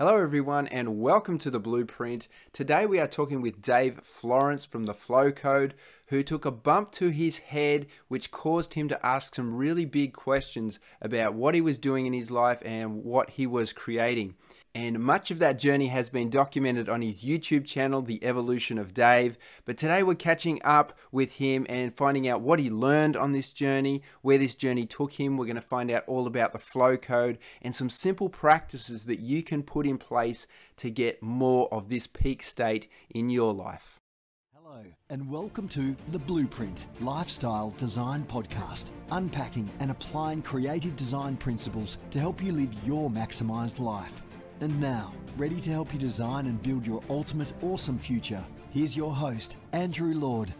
Hello, everyone, and welcome to the Blueprint. Today, we are talking with Dave Florence from the Flow Code, who took a bump to his head, which caused him to ask some really big questions about what he was doing in his life and what he was creating. And much of that journey has been documented on his YouTube channel, The Evolution of Dave. But today we're catching up with him and finding out what he learned on this journey, where this journey took him. We're going to find out all about the flow code and some simple practices that you can put in place to get more of this peak state in your life. Hello, and welcome to The Blueprint Lifestyle Design Podcast, unpacking and applying creative design principles to help you live your maximized life. And now, ready to help you design and build your ultimate awesome future, here's your host, Andrew Lord.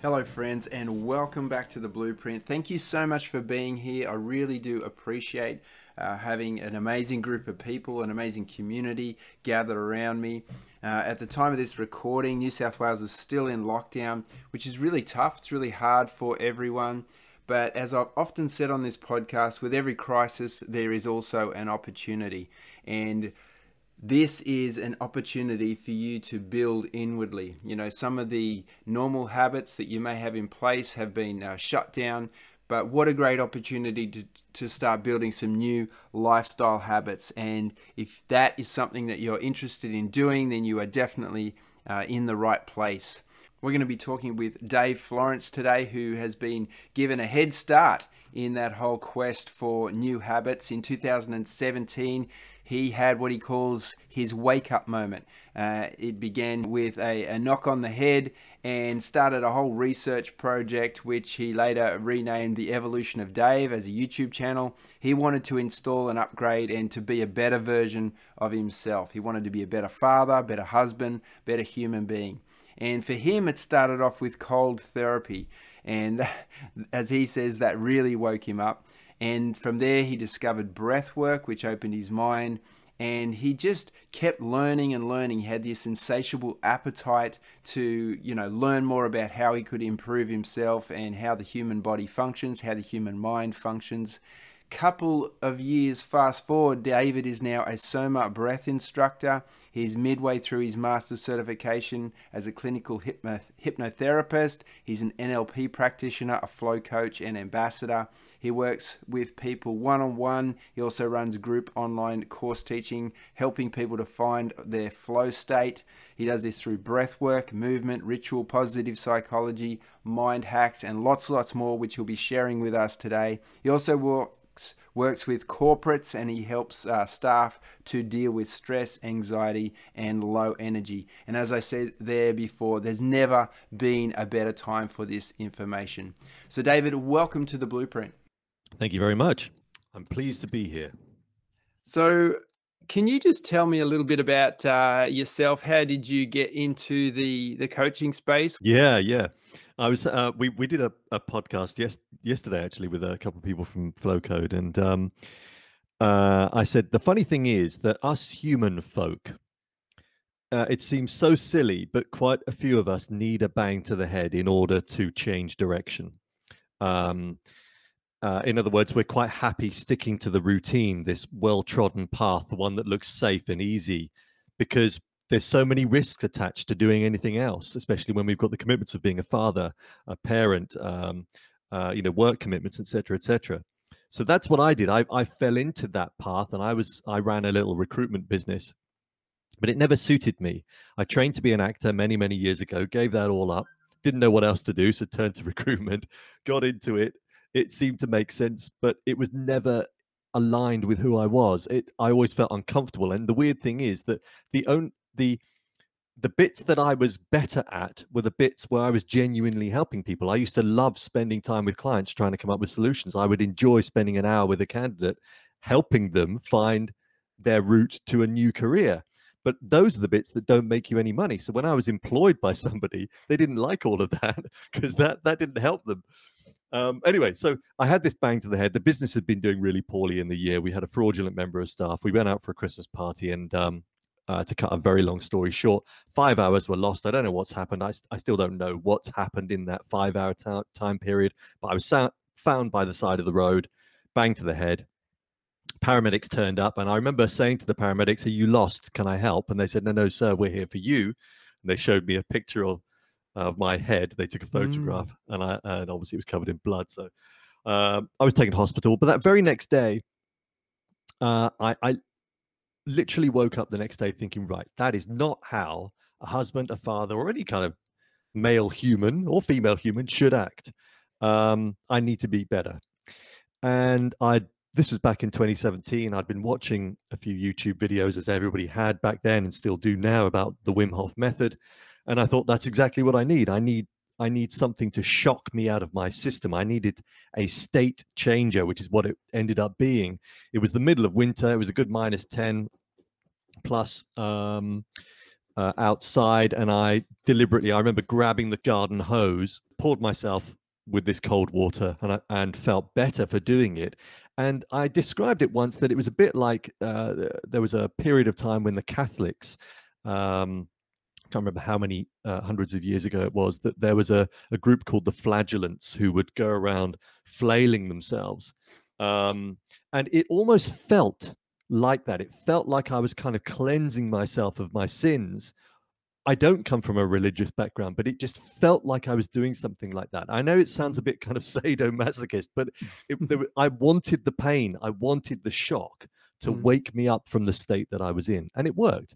Hello, friends, and welcome back to the Blueprint. Thank you so much for being here. I really do appreciate uh, having an amazing group of people, an amazing community gathered around me. Uh, at the time of this recording, New South Wales is still in lockdown, which is really tough. It's really hard for everyone. But as I've often said on this podcast, with every crisis, there is also an opportunity. And this is an opportunity for you to build inwardly. You know, some of the normal habits that you may have in place have been uh, shut down, but what a great opportunity to, to start building some new lifestyle habits. And if that is something that you're interested in doing, then you are definitely uh, in the right place. We're going to be talking with Dave Florence today, who has been given a head start in that whole quest for new habits. In 2017, he had what he calls his wake up moment. Uh, it began with a, a, knock on the head and started a whole research project, which he later renamed The Evolution of Dave as a YouTube channel. He wanted to install and upgrade and to be a better version of himself. He wanted to be a better father, better husband, better human being. And for him, it started off with cold therapy. And as he says, that really woke him up. And from there, he discovered breath work, which opened his mind. And he just kept learning and learning. He had this insatiable appetite to, you know, learn more about how he could improve himself and how the human body functions, how the human mind functions couple of years fast forward, David is now a Soma breath instructor. He's midway through his master's certification as a clinical hypno- hypnotherapist. He's an NLP practitioner, a flow coach, and ambassador. He works with people one on one. He also runs group online course teaching, helping people to find their flow state. He does this through breath work, movement, ritual, positive psychology, mind hacks, and lots, lots more, which he'll be sharing with us today. He also works works works with corporates and he helps uh, staff to deal with stress, anxiety, and low energy. And as I said there before, there's never been a better time for this information. So, David, welcome to the Blueprint. Thank you very much. I'm pleased to be here. So, can you just tell me a little bit about uh, yourself? How did you get into the the coaching space? Yeah, yeah. I was uh, we we did a, a podcast yes yesterday actually with a couple of people from Flow Code, and um, uh, I said the funny thing is that us human folk, uh, it seems so silly, but quite a few of us need a bang to the head in order to change direction. Um, uh, in other words, we're quite happy sticking to the routine, this well trodden path, the one that looks safe and easy, because there's so many risks attached to doing anything else, especially when we've got the commitments of being a father, a parent, um, uh, you know, work commitments, etc., etc. So that's what I did. I, I fell into that path, and I was I ran a little recruitment business, but it never suited me. I trained to be an actor many many years ago, gave that all up, didn't know what else to do, so turned to recruitment, got into it, it seemed to make sense, but it was never aligned with who I was. It I always felt uncomfortable. And the weird thing is that the own the the bits that I was better at were the bits where I was genuinely helping people. I used to love spending time with clients trying to come up with solutions. I would enjoy spending an hour with a candidate helping them find their route to a new career. But those are the bits that don't make you any money. So when I was employed by somebody, they didn't like all of that because that that didn't help them. Um, anyway, so I had this bang to the head. The business had been doing really poorly in the year. We had a fraudulent member of staff. We went out for a Christmas party, and um, uh, to cut a very long story short, five hours were lost. I don't know what's happened. I, I still don't know what's happened in that five hour time period, but I was found by the side of the road, bang to the head, paramedics turned up, and I remember saying to the paramedics, "Are you lost? Can I help?" And they said, "No, no, sir, we're here for you." And they showed me a picture of of my head. They took a photograph, mm. and I and obviously it was covered in blood. So um, I was taken to hospital. But that very next day, uh, I, I literally woke up the next day thinking, right, that is not how a husband, a father, or any kind of male human or female human should act. Um, I need to be better. And I this was back in 2017. I'd been watching a few YouTube videos as everybody had back then and still do now about the Wim Hof method. And I thought that's exactly what I need. I need I need something to shock me out of my system. I needed a state changer, which is what it ended up being. It was the middle of winter. It was a good minus 10 plus um, uh, outside. And I deliberately, I remember grabbing the garden hose, poured myself with this cold water and, I, and felt better for doing it. And I described it once that it was a bit like uh, there was a period of time when the Catholics um, can't remember how many uh, hundreds of years ago it was that there was a, a group called the flagellants who would go around flailing themselves. Um, and it almost felt like that. It felt like i was kind of cleansing myself of my sins. I don't come from a religious background but it just felt like i was doing something like that. I know it sounds a bit kind of sadomasochist but it, there, i wanted the pain. I wanted the shock to mm. wake me up from the state that i was in and it worked.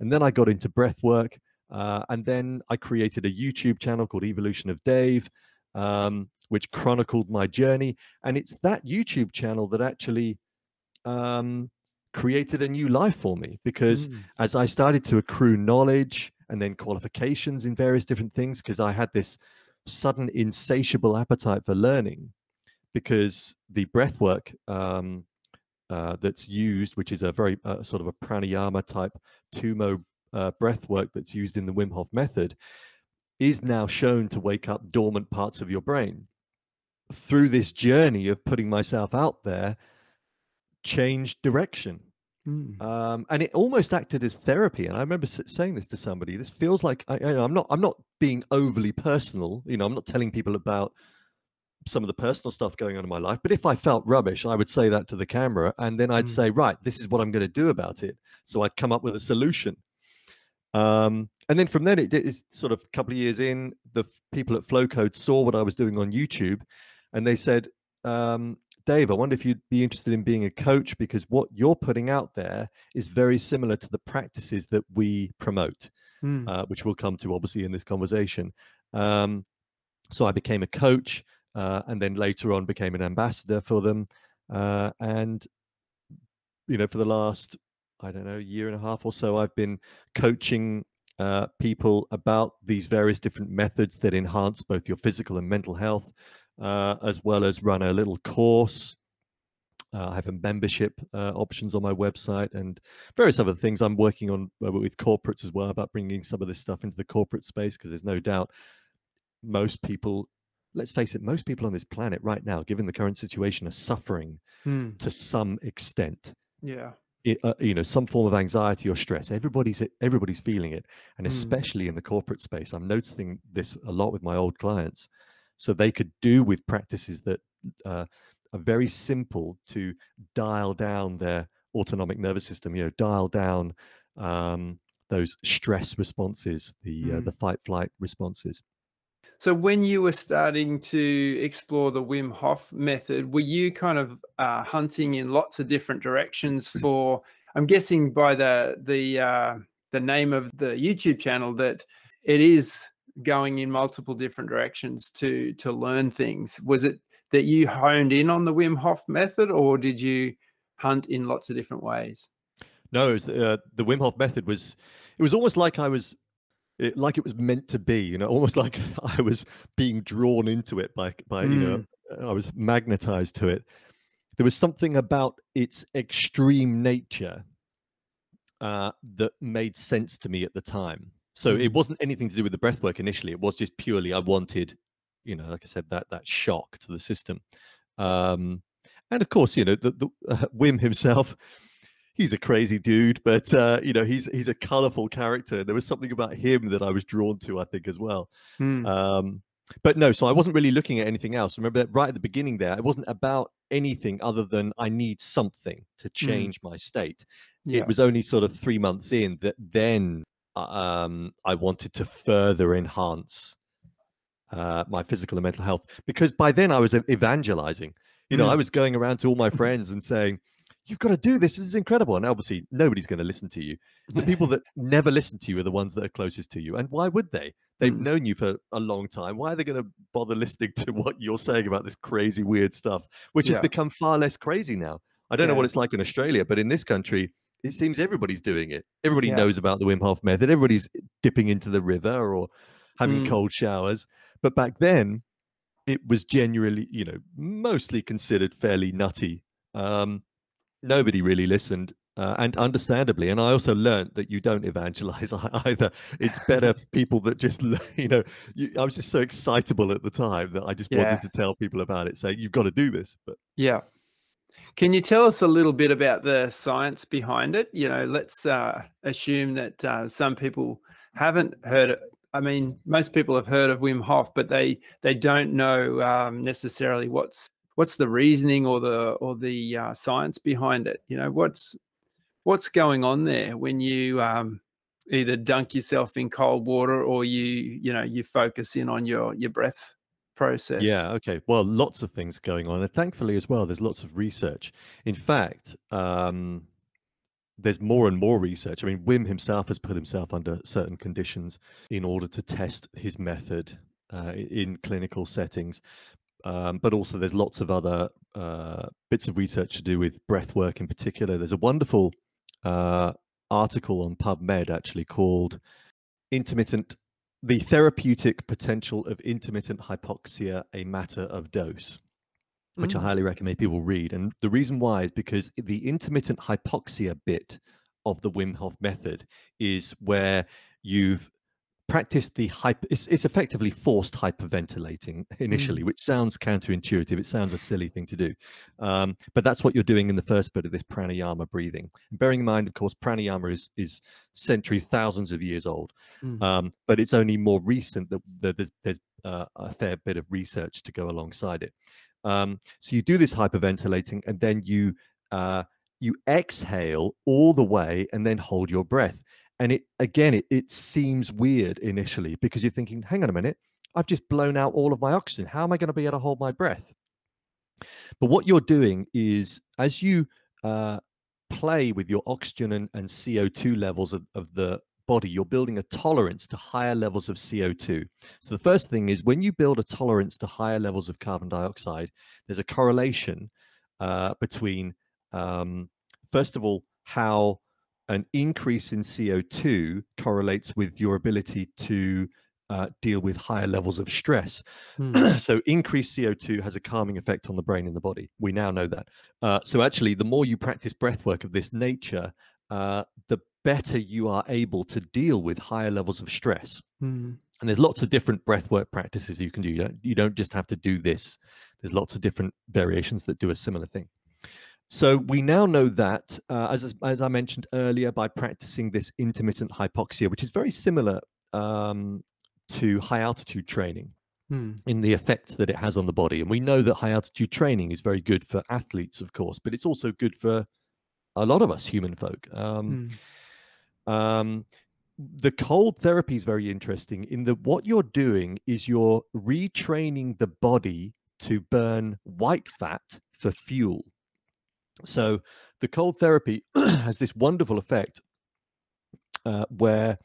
And then i got into breath work uh, and then I created a YouTube channel called Evolution of Dave, um, which chronicled my journey. And it's that YouTube channel that actually um, created a new life for me because mm. as I started to accrue knowledge and then qualifications in various different things, because I had this sudden insatiable appetite for learning, because the breath work um, uh, that's used, which is a very uh, sort of a pranayama type Tummo uh, breath work that's used in the Wim Hof method is now shown to wake up dormant parts of your brain. Through this journey of putting myself out there, changed direction. Mm. Um, and it almost acted as therapy. And I remember saying this to somebody. This feels like I, am not. I'm not being overly personal. You know, I'm not telling people about some of the personal stuff going on in my life. But if I felt rubbish, I would say that to the camera, and then I'd mm. say, right, this is what I'm going to do about it. So I'd come up with a solution. Um, and then from then, it is sort of a couple of years in, the people at Flowcode saw what I was doing on YouTube, and they said, um, "Dave, I wonder if you'd be interested in being a coach because what you're putting out there is very similar to the practices that we promote, mm. uh, which we'll come to obviously in this conversation." Um, so I became a coach, uh, and then later on became an ambassador for them, uh, and you know, for the last I don't know, year and a half or so, I've been coaching uh, people about these various different methods that enhance both your physical and mental health, uh, as well as run a little course. Uh, I have a membership uh, options on my website and various other things. I'm working on uh, with corporates as well about bringing some of this stuff into the corporate space because there's no doubt most people let's face it, most people on this planet right now, given the current situation, are suffering hmm. to some extent. Yeah uh, you know some form of anxiety or stress everybody's everybody's feeling it and mm. especially in the corporate space i'm noticing this a lot with my old clients so they could do with practices that uh, are very simple to dial down their autonomic nervous system you know dial down um, those stress responses the mm. uh, the fight flight responses so when you were starting to explore the Wim Hof method, were you kind of uh, hunting in lots of different directions for? I'm guessing by the the uh, the name of the YouTube channel that it is going in multiple different directions to to learn things. Was it that you honed in on the Wim Hof method, or did you hunt in lots of different ways? No, was, uh, the Wim Hof method was. It was almost like I was it, like it was meant to be, you know, almost like I was being drawn into it by, by mm. you know, hmm. I was magnetized to it. There was something about its extreme nature uh, that made sense to me at the time. So mm. it hmm. wasn't anything to do with the breath work initially. It was just purely I wanted, you know, like I said, that that shock to the system. Um, and of course, you know, the, the uh, Wim himself he's a crazy dude, but uh, you know he's he's a colorful character. There was something about him that I was drawn to, I think, as well. Hmm. Um, but no, so I wasn't really looking at anything else. Remember, that right at the beginning there, it wasn't about anything other than I need something to change mm. my state. Yeah. It was only sort of three months in that then uh, um, I wanted to further enhance uh, my physical and mental health because by then I was evangelizing. You know, mm. I was going around to all my friends and saying, "You've got to do this. This is incredible." And obviously, nobody's going to listen to you. The people that never listen to you are the ones that are closest to you. And why would they? They've mm. known you for a long time. Why are they going to bother listening to what you're saying about this crazy, weird stuff, which yeah. has become far less crazy now? I don't yeah. know what it's like in Australia, but in this country, it seems everybody's doing it. Everybody yeah. knows about the Wim Hof method. Everybody's dipping into the river or having mm. cold showers. But back then, it was genuinely, you know, mostly considered fairly nutty. Um, nobody really listened, uh, and understandably. And I also learned that you don't evangelize either. It's better people that just, you know, you, I was just so excitable at the time that I just yeah. wanted to tell people about it, say you've got to do this. But yeah, can you tell us a little bit about the science behind it? You know, let's uh, assume that uh, some people haven't heard it. I mean, most people have heard of Wim Hof, but they they don't know um, necessarily what's what's the reasoning or the or the uh, science behind it. You know, what's what's going on there when you um, either dunk yourself in cold water or you you know you focus in on your your breath process. Yeah, okay. Well, lots of things going on. And thankfully, as well, there's lots of research. In fact, um, there's more and more research. I mean, Wim himself has put himself under certain conditions in order to test his method uh, in clinical settings. Um, but also, there's lots of other uh, bits of research to do with breath work in particular. There's a wonderful uh, article on PubMed actually called Intermittent the therapeutic potential of intermittent hypoxia a matter of dose which mm. i highly recommend people read and the reason why is because the intermittent hypoxia bit of the wim hof method is where you've practice the hyper it's, it's effectively forced hyperventilating initially mm. which sounds counterintuitive it sounds a silly thing to do um, but that's what you're doing in the first bit of this pranayama breathing bearing in mind of course pranayama is is centuries thousands of years old mm. um, but it's only more recent that, that there's, there's uh, a fair bit of research to go alongside it um, so you do this hyperventilating and then you uh, you exhale all the way and then hold your breath and it again it, it seems weird initially because you're thinking hang on a minute i've just blown out all of my oxygen. How am i going to be able to hold my breath? But what you're doing is as you uh, play with your oxygen and, and co2 levels of, of the body you're building a tolerance to higher levels of co2 so the first thing is when you build a tolerance to higher levels of carbon dioxide there's a correlation uh, between um, first of all how an increase in CO2 correlates with your ability to uh, deal with higher levels of stress. Hmm. so, increased CO2 has a calming effect on the brain and the body. We now know that. Uh, so, actually, the more you practice breath work of this nature, uh, the better you are able to deal with higher levels of stress. Hmm. And there's lots of different breathwork practices you can do. You don't, you don't just have to do this. There's lots of different variations that do a similar thing. So we now know that, uh, as as I mentioned earlier, by practicing this intermittent hypoxia, which is very similar um, to high altitude training hmm. in the effects that it has on the body, and we know that high altitude training is very good for athletes, of course, but it's also good for a lot of us human folk. Um, hmm. um, the cold therapy is very interesting in that what you're doing is you're retraining the body to burn white fat for fuel. So the cold therapy has this wonderful effect uh, where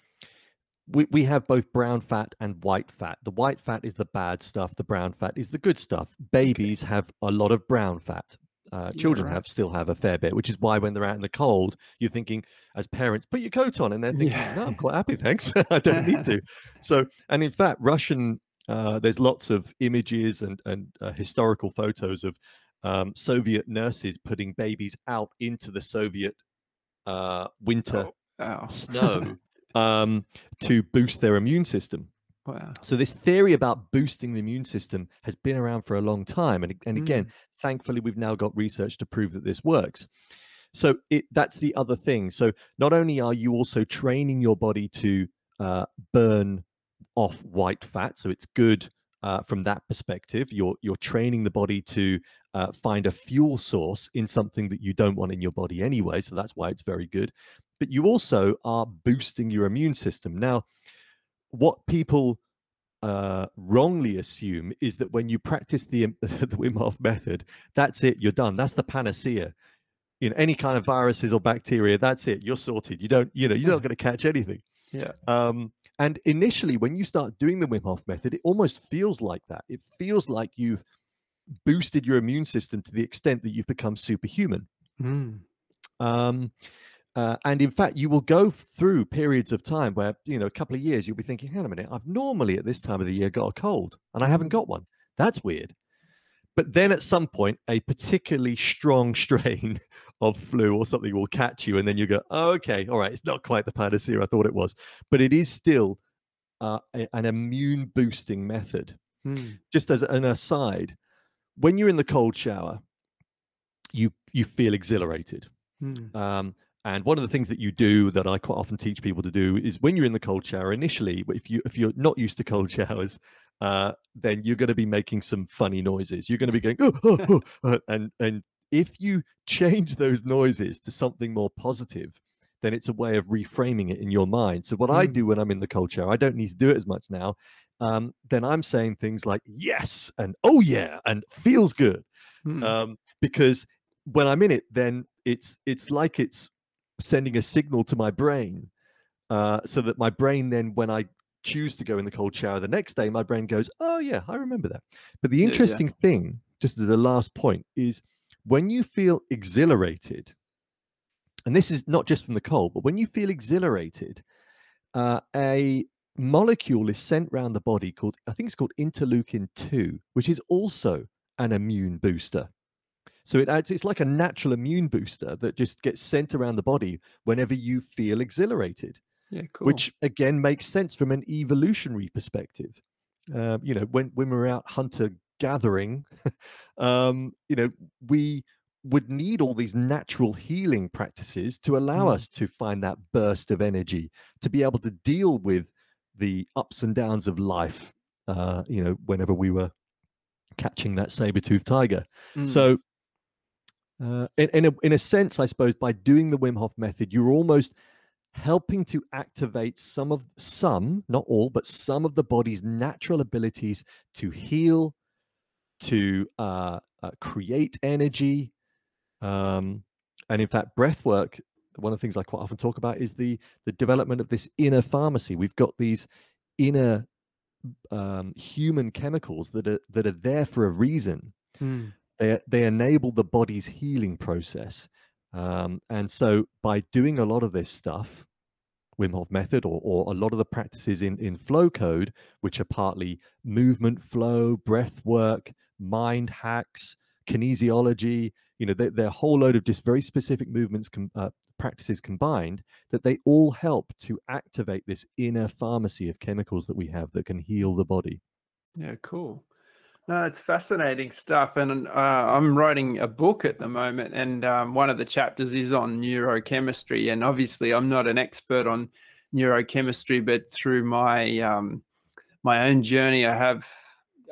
we, we have both brown fat and white fat. The white fat is the bad stuff, the brown fat is the good stuff. Babies have a lot of brown fat. Uh, children right. have still have a fair bit, which is why when they're out in the cold, you're thinking as parents, put your coat on, and they're thinking, yeah. no, I'm quite happy, thanks, I don't need to. So, and in fact, Russian, uh, there's lots of images and and uh, historical photos of um, Soviet nurses putting babies out into the Soviet uh, winter oh, snow um, to boost their immune system. Wow. So this theory about boosting the immune system has been around for a long time, and and again, mm. thankfully, we've now got research to prove that this works. So it that's the other thing. So not only are you also training your body to uh, burn off white fat, so it's good uh, from that perspective. You're you're training the body to uh, find a fuel source in something that you don't want in your body anyway. So that's why it's very good. But you also are boosting your immune system. Now, what people uh, wrongly assume is that when you practice the the Wim Hof method, that's it. You're done. That's the panacea. You know, any kind of viruses or bacteria, that's it. You're sorted. You don't, you know, you're not going to catch anything. Yeah. Um, and initially, when you start doing the Wim Hof method, it almost feels like that. It feels like you've boosted your immune system to the extent that you've become superhuman. Mm. Um, uh, and in fact, you will go through periods of time where, you know, a couple of years, you'll be thinking, hang on a minute, I've normally at this time of the year got a cold and I haven't got one. That's weird. But then at some point, a particularly strong strain of flu or something will catch you. And then you go, oh, okay, all right, it's not quite the panacea I thought it was, but it is still uh, a, an immune boosting method. Mm. Just as an aside, when you're in the cold shower, you you feel exhilarated. Mm. Um, and one of the things that you do that I quite often teach people to do is when you're in the cold shower initially, if you if you're not used to cold showers, uh, then you're going to be making some funny noises. You're going to be going, oh, oh, oh, and and if you change those noises to something more positive, then it's a way of reframing it in your mind. So what I Mm. do when I'm in the cold shower, I don't need to do it as much now. Um, then I'm saying things like yes and oh yeah and feels good Mm. um, because when I'm in it, then it's it's like it's sending a signal to my brain, uh, so that my brain then, when I choose to go in the cold shower the next day, my brain goes, "Oh yeah, I remember that." But the Yeah, yeah. interesting thing, just as a last point, is when you feel exhilarated, and this is not just from the cold, but when you feel exhilarated, uh, a molecule is sent around the body called I think it's called interleukin two, which is also an immune booster. So it adds, it's like a natural immune booster that just gets sent around the body whenever you feel exhilarated, yeah, cool. which again makes sense from an evolutionary perspective. Um, you know, when when we're out hunter gathering, um, you know, we would need all these natural healing practices to allow Mm. us to find that burst of energy to be able to deal with the ups and downs of life. Uh, you know, whenever we were catching that saber-toothed tiger. Mm. So, uh, in in a, in a sense, I suppose by doing the Wim Hof method, you're almost helping to activate some of some, not all, but some of the body's natural abilities to heal, to uh, uh, create energy, um, and in fact, breath work. One of the things I quite often talk about is the the development of this inner pharmacy. We've got these inner um, human chemicals that are that are there for a reason Mm. They they enable the body's healing process um, and so by doing a lot of this stuff Wim Hof method or, or a lot of the practices in in flow code which are partly movement flow breath work mind hacks kinesiology you know a whole load of just very specific movements com- uh, practices combined that they all help to activate this inner pharmacy of chemicals that we have that can heal the body Yeah, cool. No, it's fascinating stuff. And uh, I'm writing a book at the moment, and um, one of the chapters is on neurochemistry. And obviously, I'm not an expert on neurochemistry, but through my um, my own journey, I have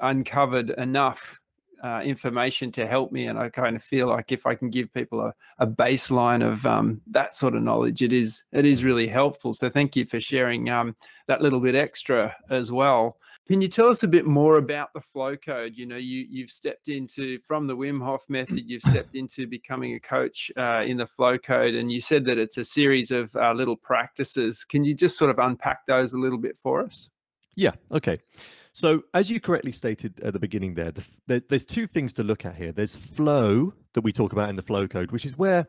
uncovered enough uh, information to help me. And I kind of feel like if I can give people a, a baseline of um, that sort of knowledge, it is it is really helpful. So thank you for sharing um, that little bit extra as well. Can you tell us a bit more about the flow code? You know, you you've stepped into from the Wim Hof method, you've stepped into becoming a coach uh, in the flow code, and you said that it's a series of uh, little practices. Can you just sort of unpack those a little bit for us? Yeah. Okay. So, as you correctly stated at the beginning, there, the, there, there's two things to look at here. There's flow that we talk about in the flow code, which is where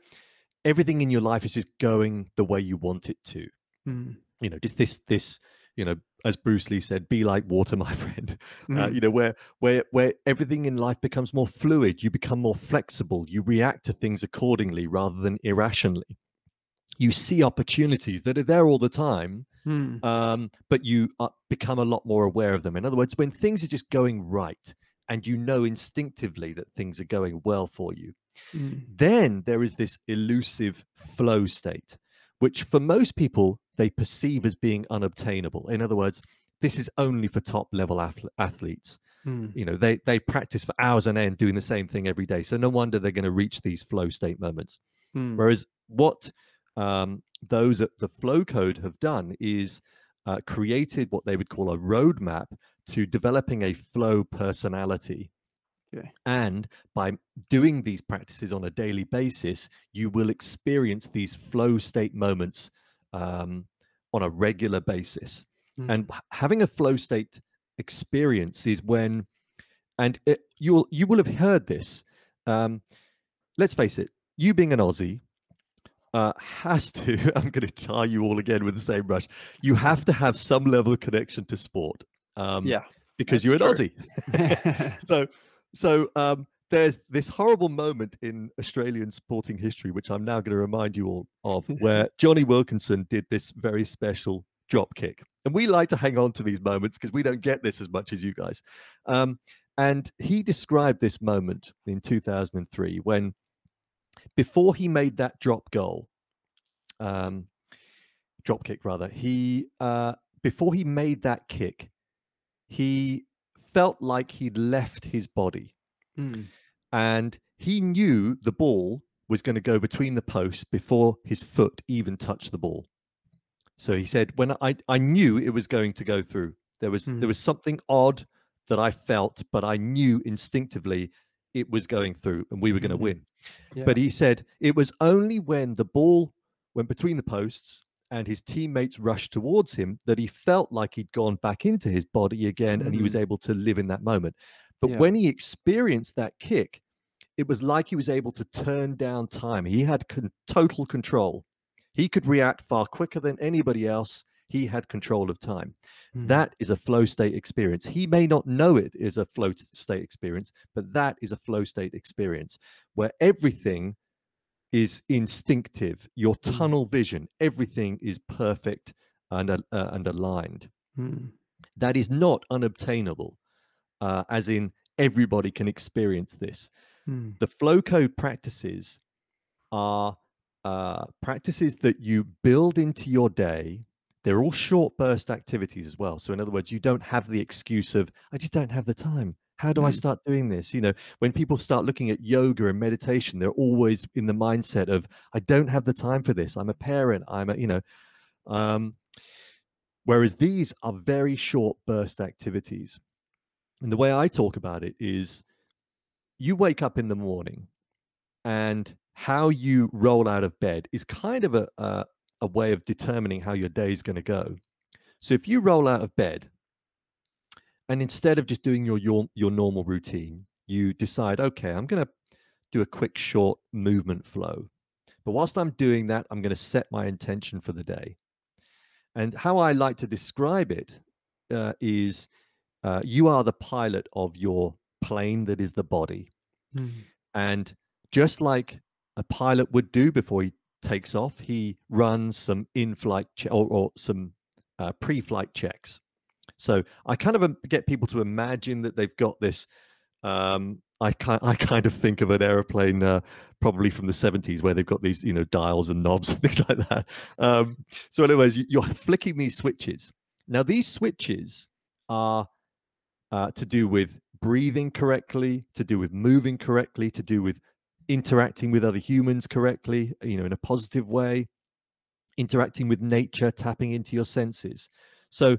everything in your life is just going the way you want it to. Mm, You know, just this, this, you know, as Bruce Lee said, "Be like water, my friend." Uh, mm, you know, where where where everything in life becomes more fluid. You become more flexible. You react to things accordingly rather than irrationally. You see opportunities that are there all the time, mm, um, but you uh, become a lot more aware of them. In other words, when things are just going right and you know instinctively that things are going well for you, mm, then there is this elusive flow state, which for most people they perceive as being unobtainable. In other words, this is only for top level athletes. Mm. You know, they they practice for hours on end doing the same thing every day. So no wonder they're going to reach these flow state moments. Mm. Whereas what um, those at the flow code have done is uh, created what they would call a roadmap to developing a flow personality. Okay. And by doing these practices on a daily basis, you will experience these flow state moments um, on a regular basis. Mm. And having a flow state experience is when, and it, you'll you will have heard this. Um, let's face it, you being an Aussie, uh, has to, I'm going to tie you all again with the same brush. You have to have some level of connection to sport. Um, yeah. Because you're an true. Aussie. so, so um, there's this horrible moment in Australian sporting history, which I'm now going to remind you all of, where Jonny Wilkinson did this very special drop kick. And we like to hang on to these moments because we don't get this as much as you guys. Um, and he described this moment in 2003 when, before he made that drop goal, um, drop kick rather, he uh, before he made that kick, he felt like he'd left his body Mm. and he knew the ball was going to go between the posts before his foot even touched the ball. So he said, "When I I knew it was going to go through, there was Mm. there was something odd that I felt, but I knew instinctively it was going through, and we were going to Mhm. win." Yeah. But he said it was only when the ball went between the posts and his teammates rushed towards him that he felt like he'd gone back into his body again, and he was able to live in that moment. But Yeah. when he experienced that kick, it was like he was able to turn down time. He had con- total control. He could react far quicker than anybody else. He had control of time. Mm. That is a flow state experience. He may not know it is a flow state experience, but that is a flow state experience where everything is instinctive. Your Mm. tunnel vision, everything is perfect and uh, and aligned. Mm. That is not unobtainable, uh, as in everybody can experience this Mm. the flow code practices are uh, practices that you build into your day. They're all short burst activities as well. So, in other words, you don't have the excuse of, I just don't have the time. How do I Mm. start doing this? You know, when people start looking at yoga and meditation, they're always in the mindset of, I don't have the time for this. I'm a parent. I'm a, you know, um, whereas these are very short burst activities. And the way I talk about it is you wake up in the morning and how you roll out of bed is kind of a, a, a way of determining how your day is going to go. So if you roll out of bed and instead of just doing your your, your normal routine, you decide, okay, I'm going to do a quick short movement flow. But whilst I'm doing that, I'm going to set my intention for the day. And how I like to describe it uh, is uh, you are the pilot of your plane that is the body. Mm. And just like a pilot would do before he takes off, he runs some in-flight or, or some uh, pre-flight checks. So I kind of um, get people to imagine that they've got this. Um, I kind I kind of think of an aeroplane uh, probably from the 70s where they've got these you know dials and knobs and things like that. Um, so, anyways, you, you're flicking these switches. Now, these switches are uh, to do with breathing correctly, to do with moving correctly, to do with interacting with other humans correctly, you know, in a positive way, interacting with nature, tapping into your senses. So,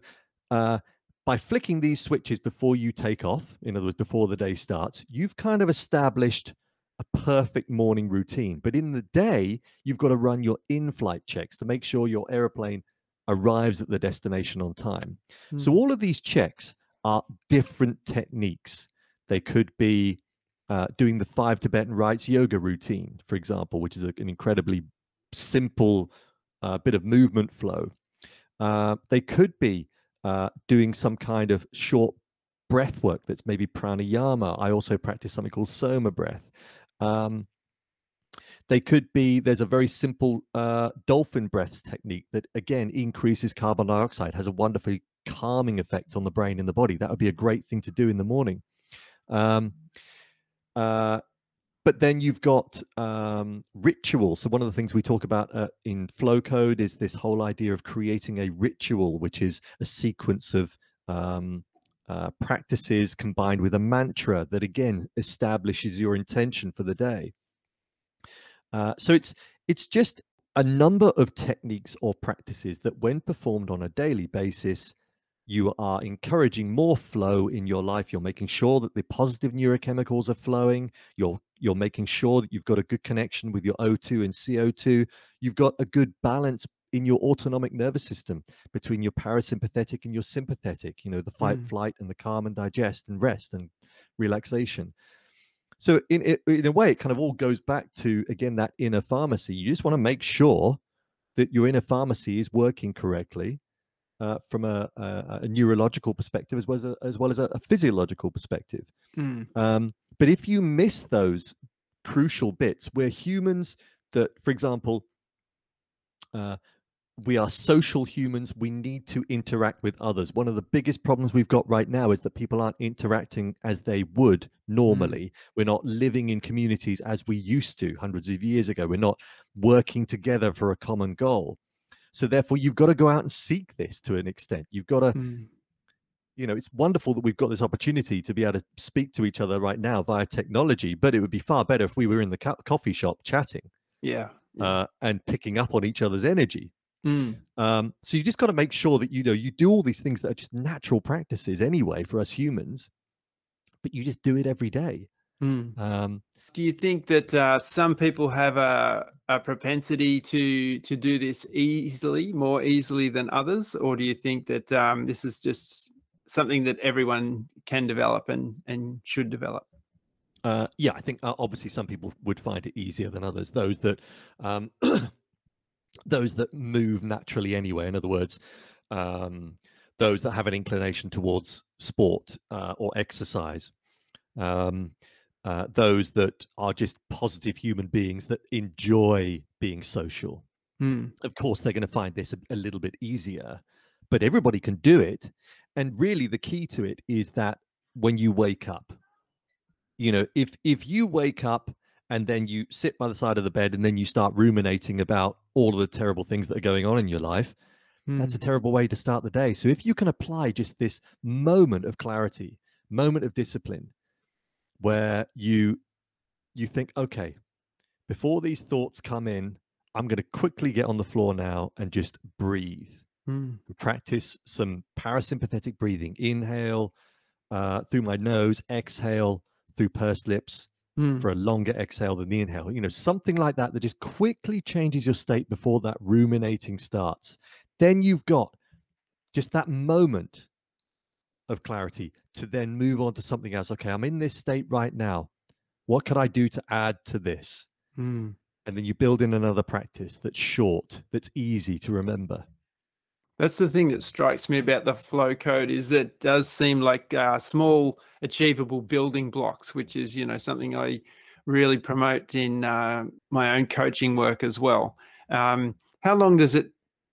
uh, by flicking these switches before you take off, in other words, before the day starts, you've kind of established a perfect morning routine. But in the day, you've got to run your in flight checks to make sure your aeroplane arrives at the destination on time. So, Mm. all of these checks are different techniques. They could be uh, doing the five Tibetan rites yoga routine, for example, which is a, an incredibly simple uh, bit of movement flow. Uh, they could be uh, doing some kind of short breath work that's maybe pranayama. I also practice something called soma breath. Um, they could be, there's a very simple uh, dolphin breaths technique that again increases carbon dioxide, has a wonderfully calming effect on the brain and the body. That would be a great thing to do in the morning. Um, uh, but then you've got um, rituals. So one of the things we talk about uh, in flow code is this whole idea of creating a ritual, which is a sequence of um, uh, practices combined with a mantra that again establishes your intention for the day. Uh, so it's it's just a number of techniques or practices that, when performed on a daily basis, you are encouraging more flow in your life. You're making sure that the positive neurochemicals are flowing. You're you're making sure that you've got a good connection with your O2 and CO2. You've got a good balance in your autonomic nervous system between your parasympathetic and your sympathetic, you know, the fight, mm. flight, and the calm and digest and rest and relaxation. So, in, in a way, it kind of all goes back to, again, that inner pharmacy. You just want to make sure that your inner pharmacy is working correctly uh, from a, a, a, neurological perspective as well as a, as well as a, physiological perspective. Mm. Um, but if you miss those crucial bits, where humans that, for example, uh, we are social humans. We need to interact with others. One of the biggest problems we've got right now is that people aren't interacting as they would mm. normally. Mm. We're not living in communities as we used to hundreds of years ago. We're not working together for a common goal. So, therefore, you've got to go out and seek this to an extent. You've got to, mm. you know, it's wonderful that we've got this opportunity to be able to speak to each other right now via technology, but it would be far better if we were in the co- coffee shop chatting. Yeah. Uh, and picking up on each other's energy Mm. Um, so you just got to make sure that you know you do all these things that are just natural practices anyway for us humans, but you just do it every day. Mm. Um, do you think that uh, some people have a, a propensity to to do this easily, more easily than others, or do you think that um, this is just something that everyone can develop and and should develop? Uh, yeah, I think uh, obviously some people would find it easier than others. Those that um, those that move naturally anyway. In other words, um, those that have an inclination towards sport uh, or exercise. Um, uh, those that are just positive human beings that enjoy being social. Hmm. Of course, they're going to find this a, a little bit easier, but everybody can do it. And really, the key to it is that when you wake up, you know, if if you wake up and then you sit by the side of the bed and then you start ruminating about all of the terrible things that are going on in your life mm. that's a hmm. terrible way to start the day so if you can apply just this moment of clarity moment of discipline where you you think okay before these thoughts come in i'm going to quickly get on the floor now and just breathe mm. practice some parasympathetic breathing inhale uh, through my nose exhale through pursed lips mm. for a longer exhale than the inhale. You know, something like that that just quickly changes your state before that ruminating starts. Then you've got just that moment of clarity to then move on to something else. Okay, I'm in this state right now. What could I do to add to this? Mm. And then you build in another practice that's short, that's easy to remember. That's the thing that strikes me about the flow code is that it does seem like uh, small, achievable building blocks, which is you know something I really promote in uh, my own coaching work as well. Um, how long does it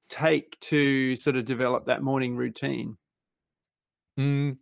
take to sort of develop that morning routine? Mm.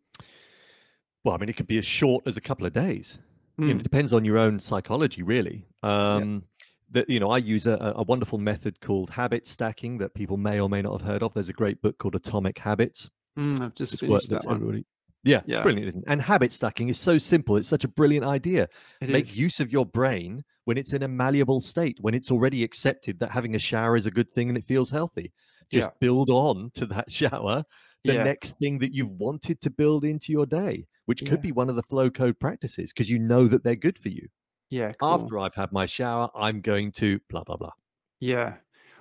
Well, I mean, it could be as short as a couple of days. Mm. You know, it hmm. depends on your own psychology, really. Um, that you know i use a, a wonderful method called habit stacking that people may or may not have heard of there's a great book called atomic habits mm, i've just it's finished that one. yeah, yeah, it's brilliant isn't it? and habit stacking is so simple it's such a brilliant idea it make is. use of your brain when it's in a malleable state when it's already accepted that having a shower is a good thing and it feels healthy just yeah. build on to that shower the yeah. next thing that you've wanted to build into your day which could be one of the flow code practices because you know that they're good for you yeah. Cool. After I've had my shower, I'm going to blah, blah, blah. Yeah.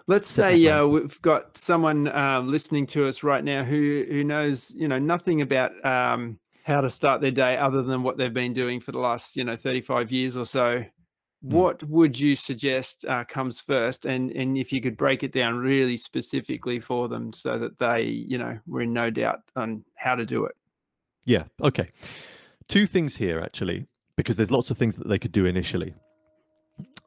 Let's say uh, we've got someone um, listening to us right now who who knows you know nothing about um, how to start their day other than what they've been doing for the last you know 35 years or so. Mm. What would you suggest uh, comes first, and and if you could break it down really specifically for them so that they you know were in no doubt on how to do it. Yeah. Okay. Two things here actually because there's lots of things that they could do initially.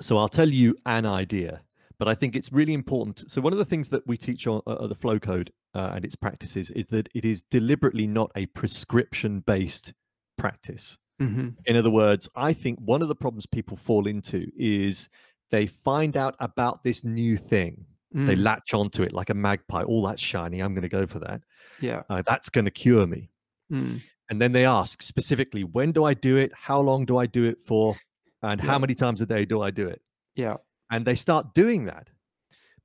So I'll tell you an idea, but I think it's really important. So one of the things that we teach on uh, the flow code uh, and its practices is that it is deliberately not a prescription based practice. Mm-hmm. In other words, I think one of the problems people fall into is they find out about this new thing. Mm. They latch onto it like a magpie. All oh, that's shiny. I'm going to go for that. Yeah. Uh, that's going to cure me. Mm. And then they ask specifically, when do I do it? How long do I do it for? And Yeah. how many times a day do I do it? Yeah. And they start doing that.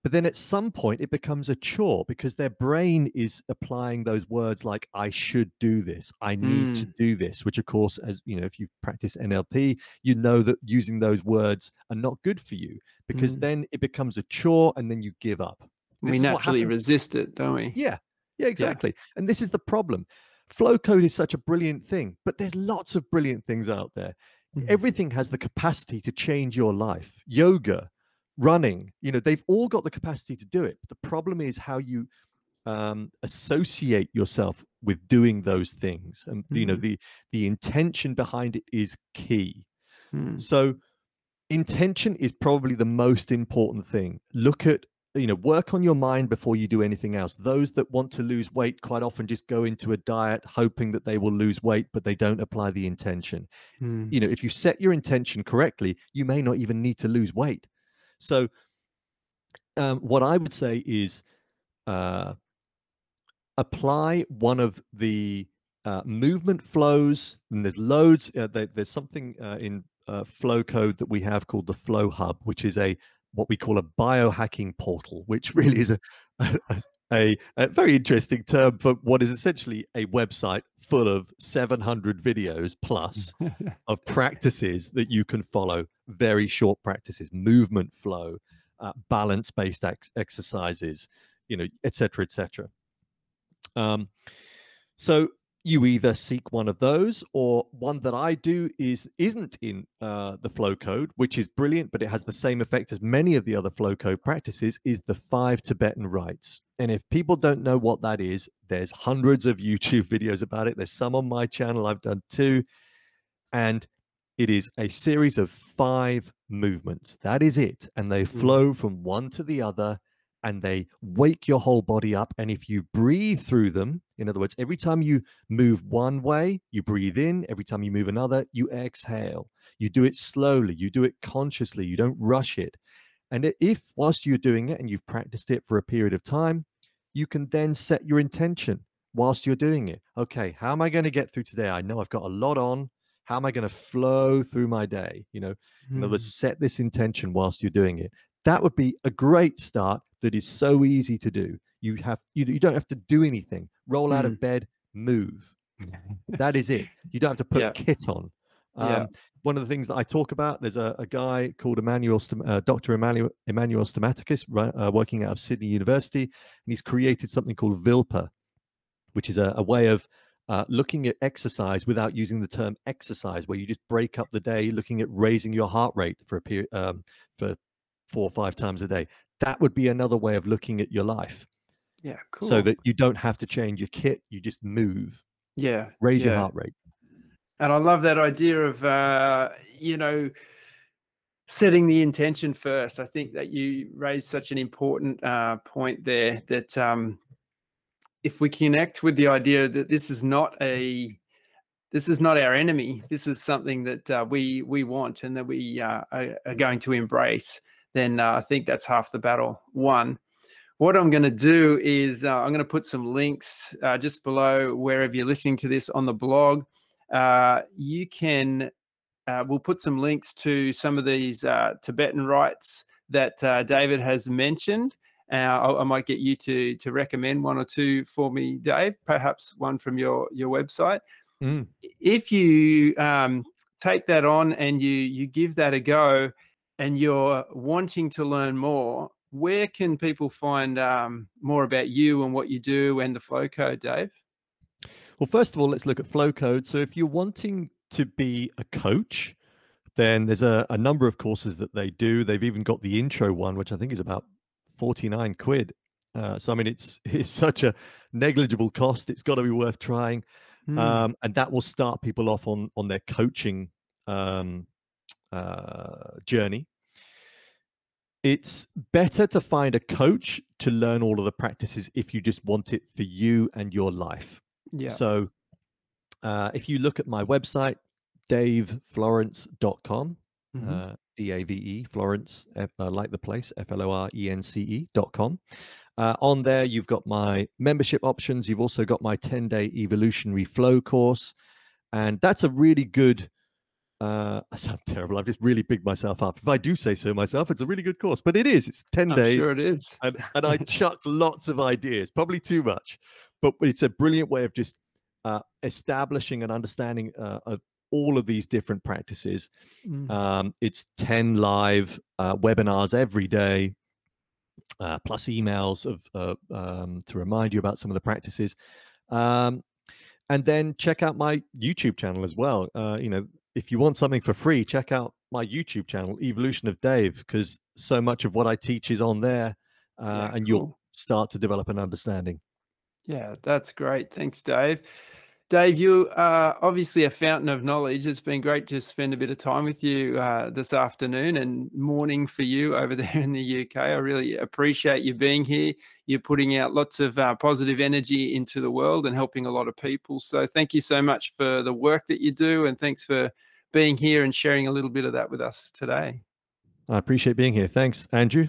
But then at some point, it becomes a chore because their brain is applying those words like, I should do this, I need to do this, which, of course, as you know, if you practice NLP, you know that using those words are not good for you because Mm. then it becomes a chore and then you give up. This we naturally resist it, don't we? Yeah, yeah, exactly. And this is the problem. Flow code is such a brilliant thing, but there's lots of brilliant things out there. Mhm. Everything has the capacity to change your life. Yoga, running, you know, they've all got the capacity to do it. The problem is how you um, associate yourself with doing those things, and you know, Mhm. the the intention behind it is key. Mm. So intention is probably the most important thing. Look at you know work on your mind before you do anything else those that want to lose weight quite often just go into a diet hoping that they will lose weight but they don't apply the intention Mm. you know if you set your intention correctly you may not even need to lose weight so um, what i would say is uh, apply one of the uh, movement flows and there's loads uh, there, there's something uh, in uh, flow code that we have called the flow hub which is a what we call a biohacking portal which really is a a, a, a very interesting term for what is essentially a website full of 700 videos plus of practices that you can follow. Very short practices movement flow uh, balance based ex- exercises you know etc etc um, so you either seek one of those or one that i do is isn't in uh, the flow code which is brilliant but it has the same effect as many of the other flow code practices is the five tibetan rites. And if people don't know what that is there's hundreds of youtube videos about it. There's some on my channel i've done two and it is a series of five movements. That is it. And they flow from one to the other and they wake your whole body up. And if you breathe through them, in other words, every time you move one way, you breathe in. Every time you move another, you exhale. You do it slowly, you do it consciously, you don't rush it. And if, whilst you're doing it and you've practiced it for a period of time, you can then set your intention whilst you're doing it. Okay, how am I going to get through today? I know I've got a lot on. How am I going to flow through my day? You know, in other Mm. words, set this intention whilst you're doing it. That would be a great start that is so easy to do. You have you, you don't have to do anything. Roll out Mm. of bed, move. That is it. You don't have to put Yeah. kit on. Um, Yeah. One of the things that I talk about, there's a, a guy called Emmanuel, uh, Dr. Emmanuel, Emmanuel Stamatakis, ri- uh, working out of Sydney University, and he's created something called Vilpa, which is a, a way of uh, looking at exercise without using the term exercise, where you just break up the day, looking at raising your heart rate for a period um, for four or five times a day. That would be another way of looking at your life, Yeah, cool. so that you don't have to change your kit. You just move, yeah, raise your heart rate. And I love that idea of, uh, you know, setting the intention first. I think that you raised such an important uh, point there that um, if we connect with the idea that this is not a this is not our enemy. This is something that uh, we we want and that we uh, are, are going to embrace. Then uh, I think that's half the battle. One. What I'm going to do is uh, I'm going to put some links uh, just below wherever you're listening to this on the blog uh, you can uh, we'll put some links to some of these uh, tibetan rites that uh, david has mentioned uh, I, I might get you to to recommend one or two for me dave perhaps one from your your website Mm. if you um, take that on and you you give that a go and you're wanting to learn more where can people find um, more about you and what you do and the flow code dave Well, first of all, let's look at flow code. So, if you're wanting to be a coach, then there's a, a number of courses that they do. They've even got the intro one, which I think is about 49 quid. Uh, so, I mean, it's it's such a negligible cost. It's got to be worth trying, Hmm. um, and that will start people off on on their coaching um, uh, journey. It's better to find a coach to learn all of the practices if you just want it for you and your life. yeah So uh, if you look at my website, daveflorence.com, Mhm. uh, D A V E, Florence, F, uh, like the place, F L O R E N C E dot com. Uh, on there, you've got my membership options. You've also got my 10 day evolutionary flow course. And that's a really good, uh, I sound terrible. I've just really bigged myself up. If I do say so myself, it's a really good course, but it is. It's 10 I'm days. Sure, it is. And, and I chuck lots of ideas, probably too much, but it's a brilliant way of just uh, establishing an understanding uh, of all of these different practices. Mm. Um, it's 10 live uh, webinars every day, uh, plus emails of uh, um, to remind you about some of the practices. Um, and then check out my YouTube channel as well. Uh, you know, if you want something for free, check out my YouTube channel, Evolution of Dave, because so much of what I teach is on there, uh, yeah, and cool. you'll start to develop an understanding. Yeah, that's great. Thanks, Dave. Dave, you are obviously a fountain of knowledge. It's been great to spend a bit of time with you uh, this afternoon and morning for you over there in the UK. I really appreciate you being here. You're putting out lots of uh, positive energy into the world and helping a lot of people. So, thank you so much for the work that you do. And thanks for being here and sharing a little bit of that with us today. I appreciate being here. Thanks, Andrew.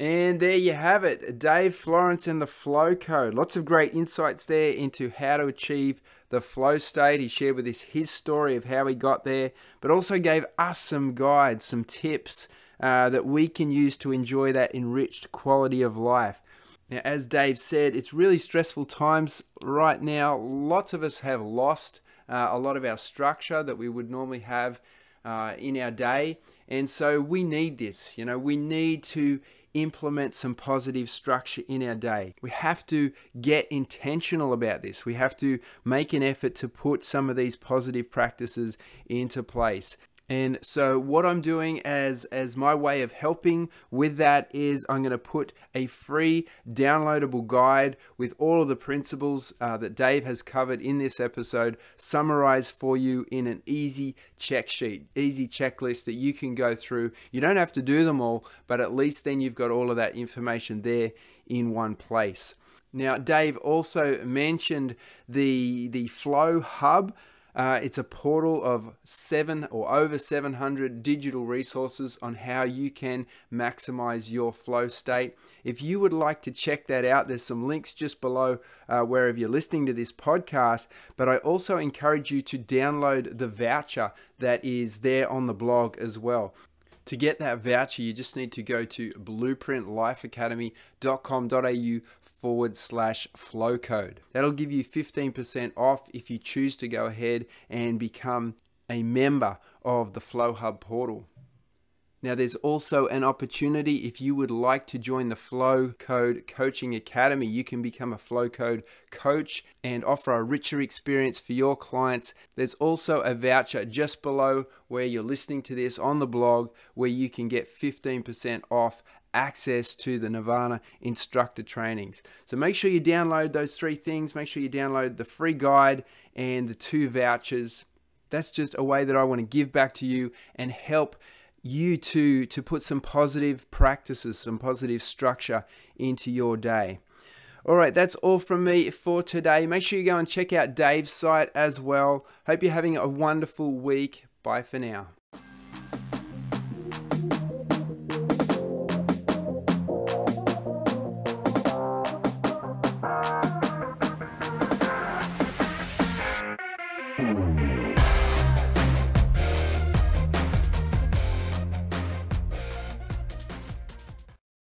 And there you have it, Dave Florence and the Flow Code. Lots of great insights there into how to achieve the flow state. He shared with us his story of how he got there, but also gave us some guides, some tips uh, that we can use to enjoy that enriched quality of life. Now, as Dave said, it's really stressful times right now. Lots of us have lost uh, a lot of our structure that we would normally have uh, in our day. And so we need this. You know, we need to implement some positive structure in our day. We have to get intentional about this. We have to make an effort to put some of these positive practices into place. And so what I'm doing as as my way of helping with that is I'm going to put a free downloadable guide with all of the principles uh, that Dave has covered in this episode summarized for you in an easy check sheet, easy checklist that you can go through. You don't have to do them all, but at least then you've got all of that information there in one place. Now, Dave also mentioned the the Flow Hub. Uh, it's a portal of seven or over 700 digital resources on how you can maximize your flow state. If you would like to check that out, there's some links just below uh, wherever you're listening to this podcast. But I also encourage you to download the voucher that is there on the blog as well. To get that voucher, you just need to go to blueprintlifeacademy.com.au forward slash flow code. That'll give you 15% off if you choose to go ahead and become a member of the Flow Hub portal. Now, there's also an opportunity if you would like to join the Flow Code Coaching Academy. You can become a Flow Code coach and offer a richer experience for your clients. There's also a voucher just below where you're listening to this on the blog where you can get 15% off access to the Nirvana instructor trainings. So make sure you download those three things. Make sure you download the free guide and the two vouchers. That's just a way that I want to give back to you and help you to to put some positive practices, some positive structure into your day. All right, that's all from me for today. Make sure you go and check out Dave's site as well. Hope you're having a wonderful week. Bye for now.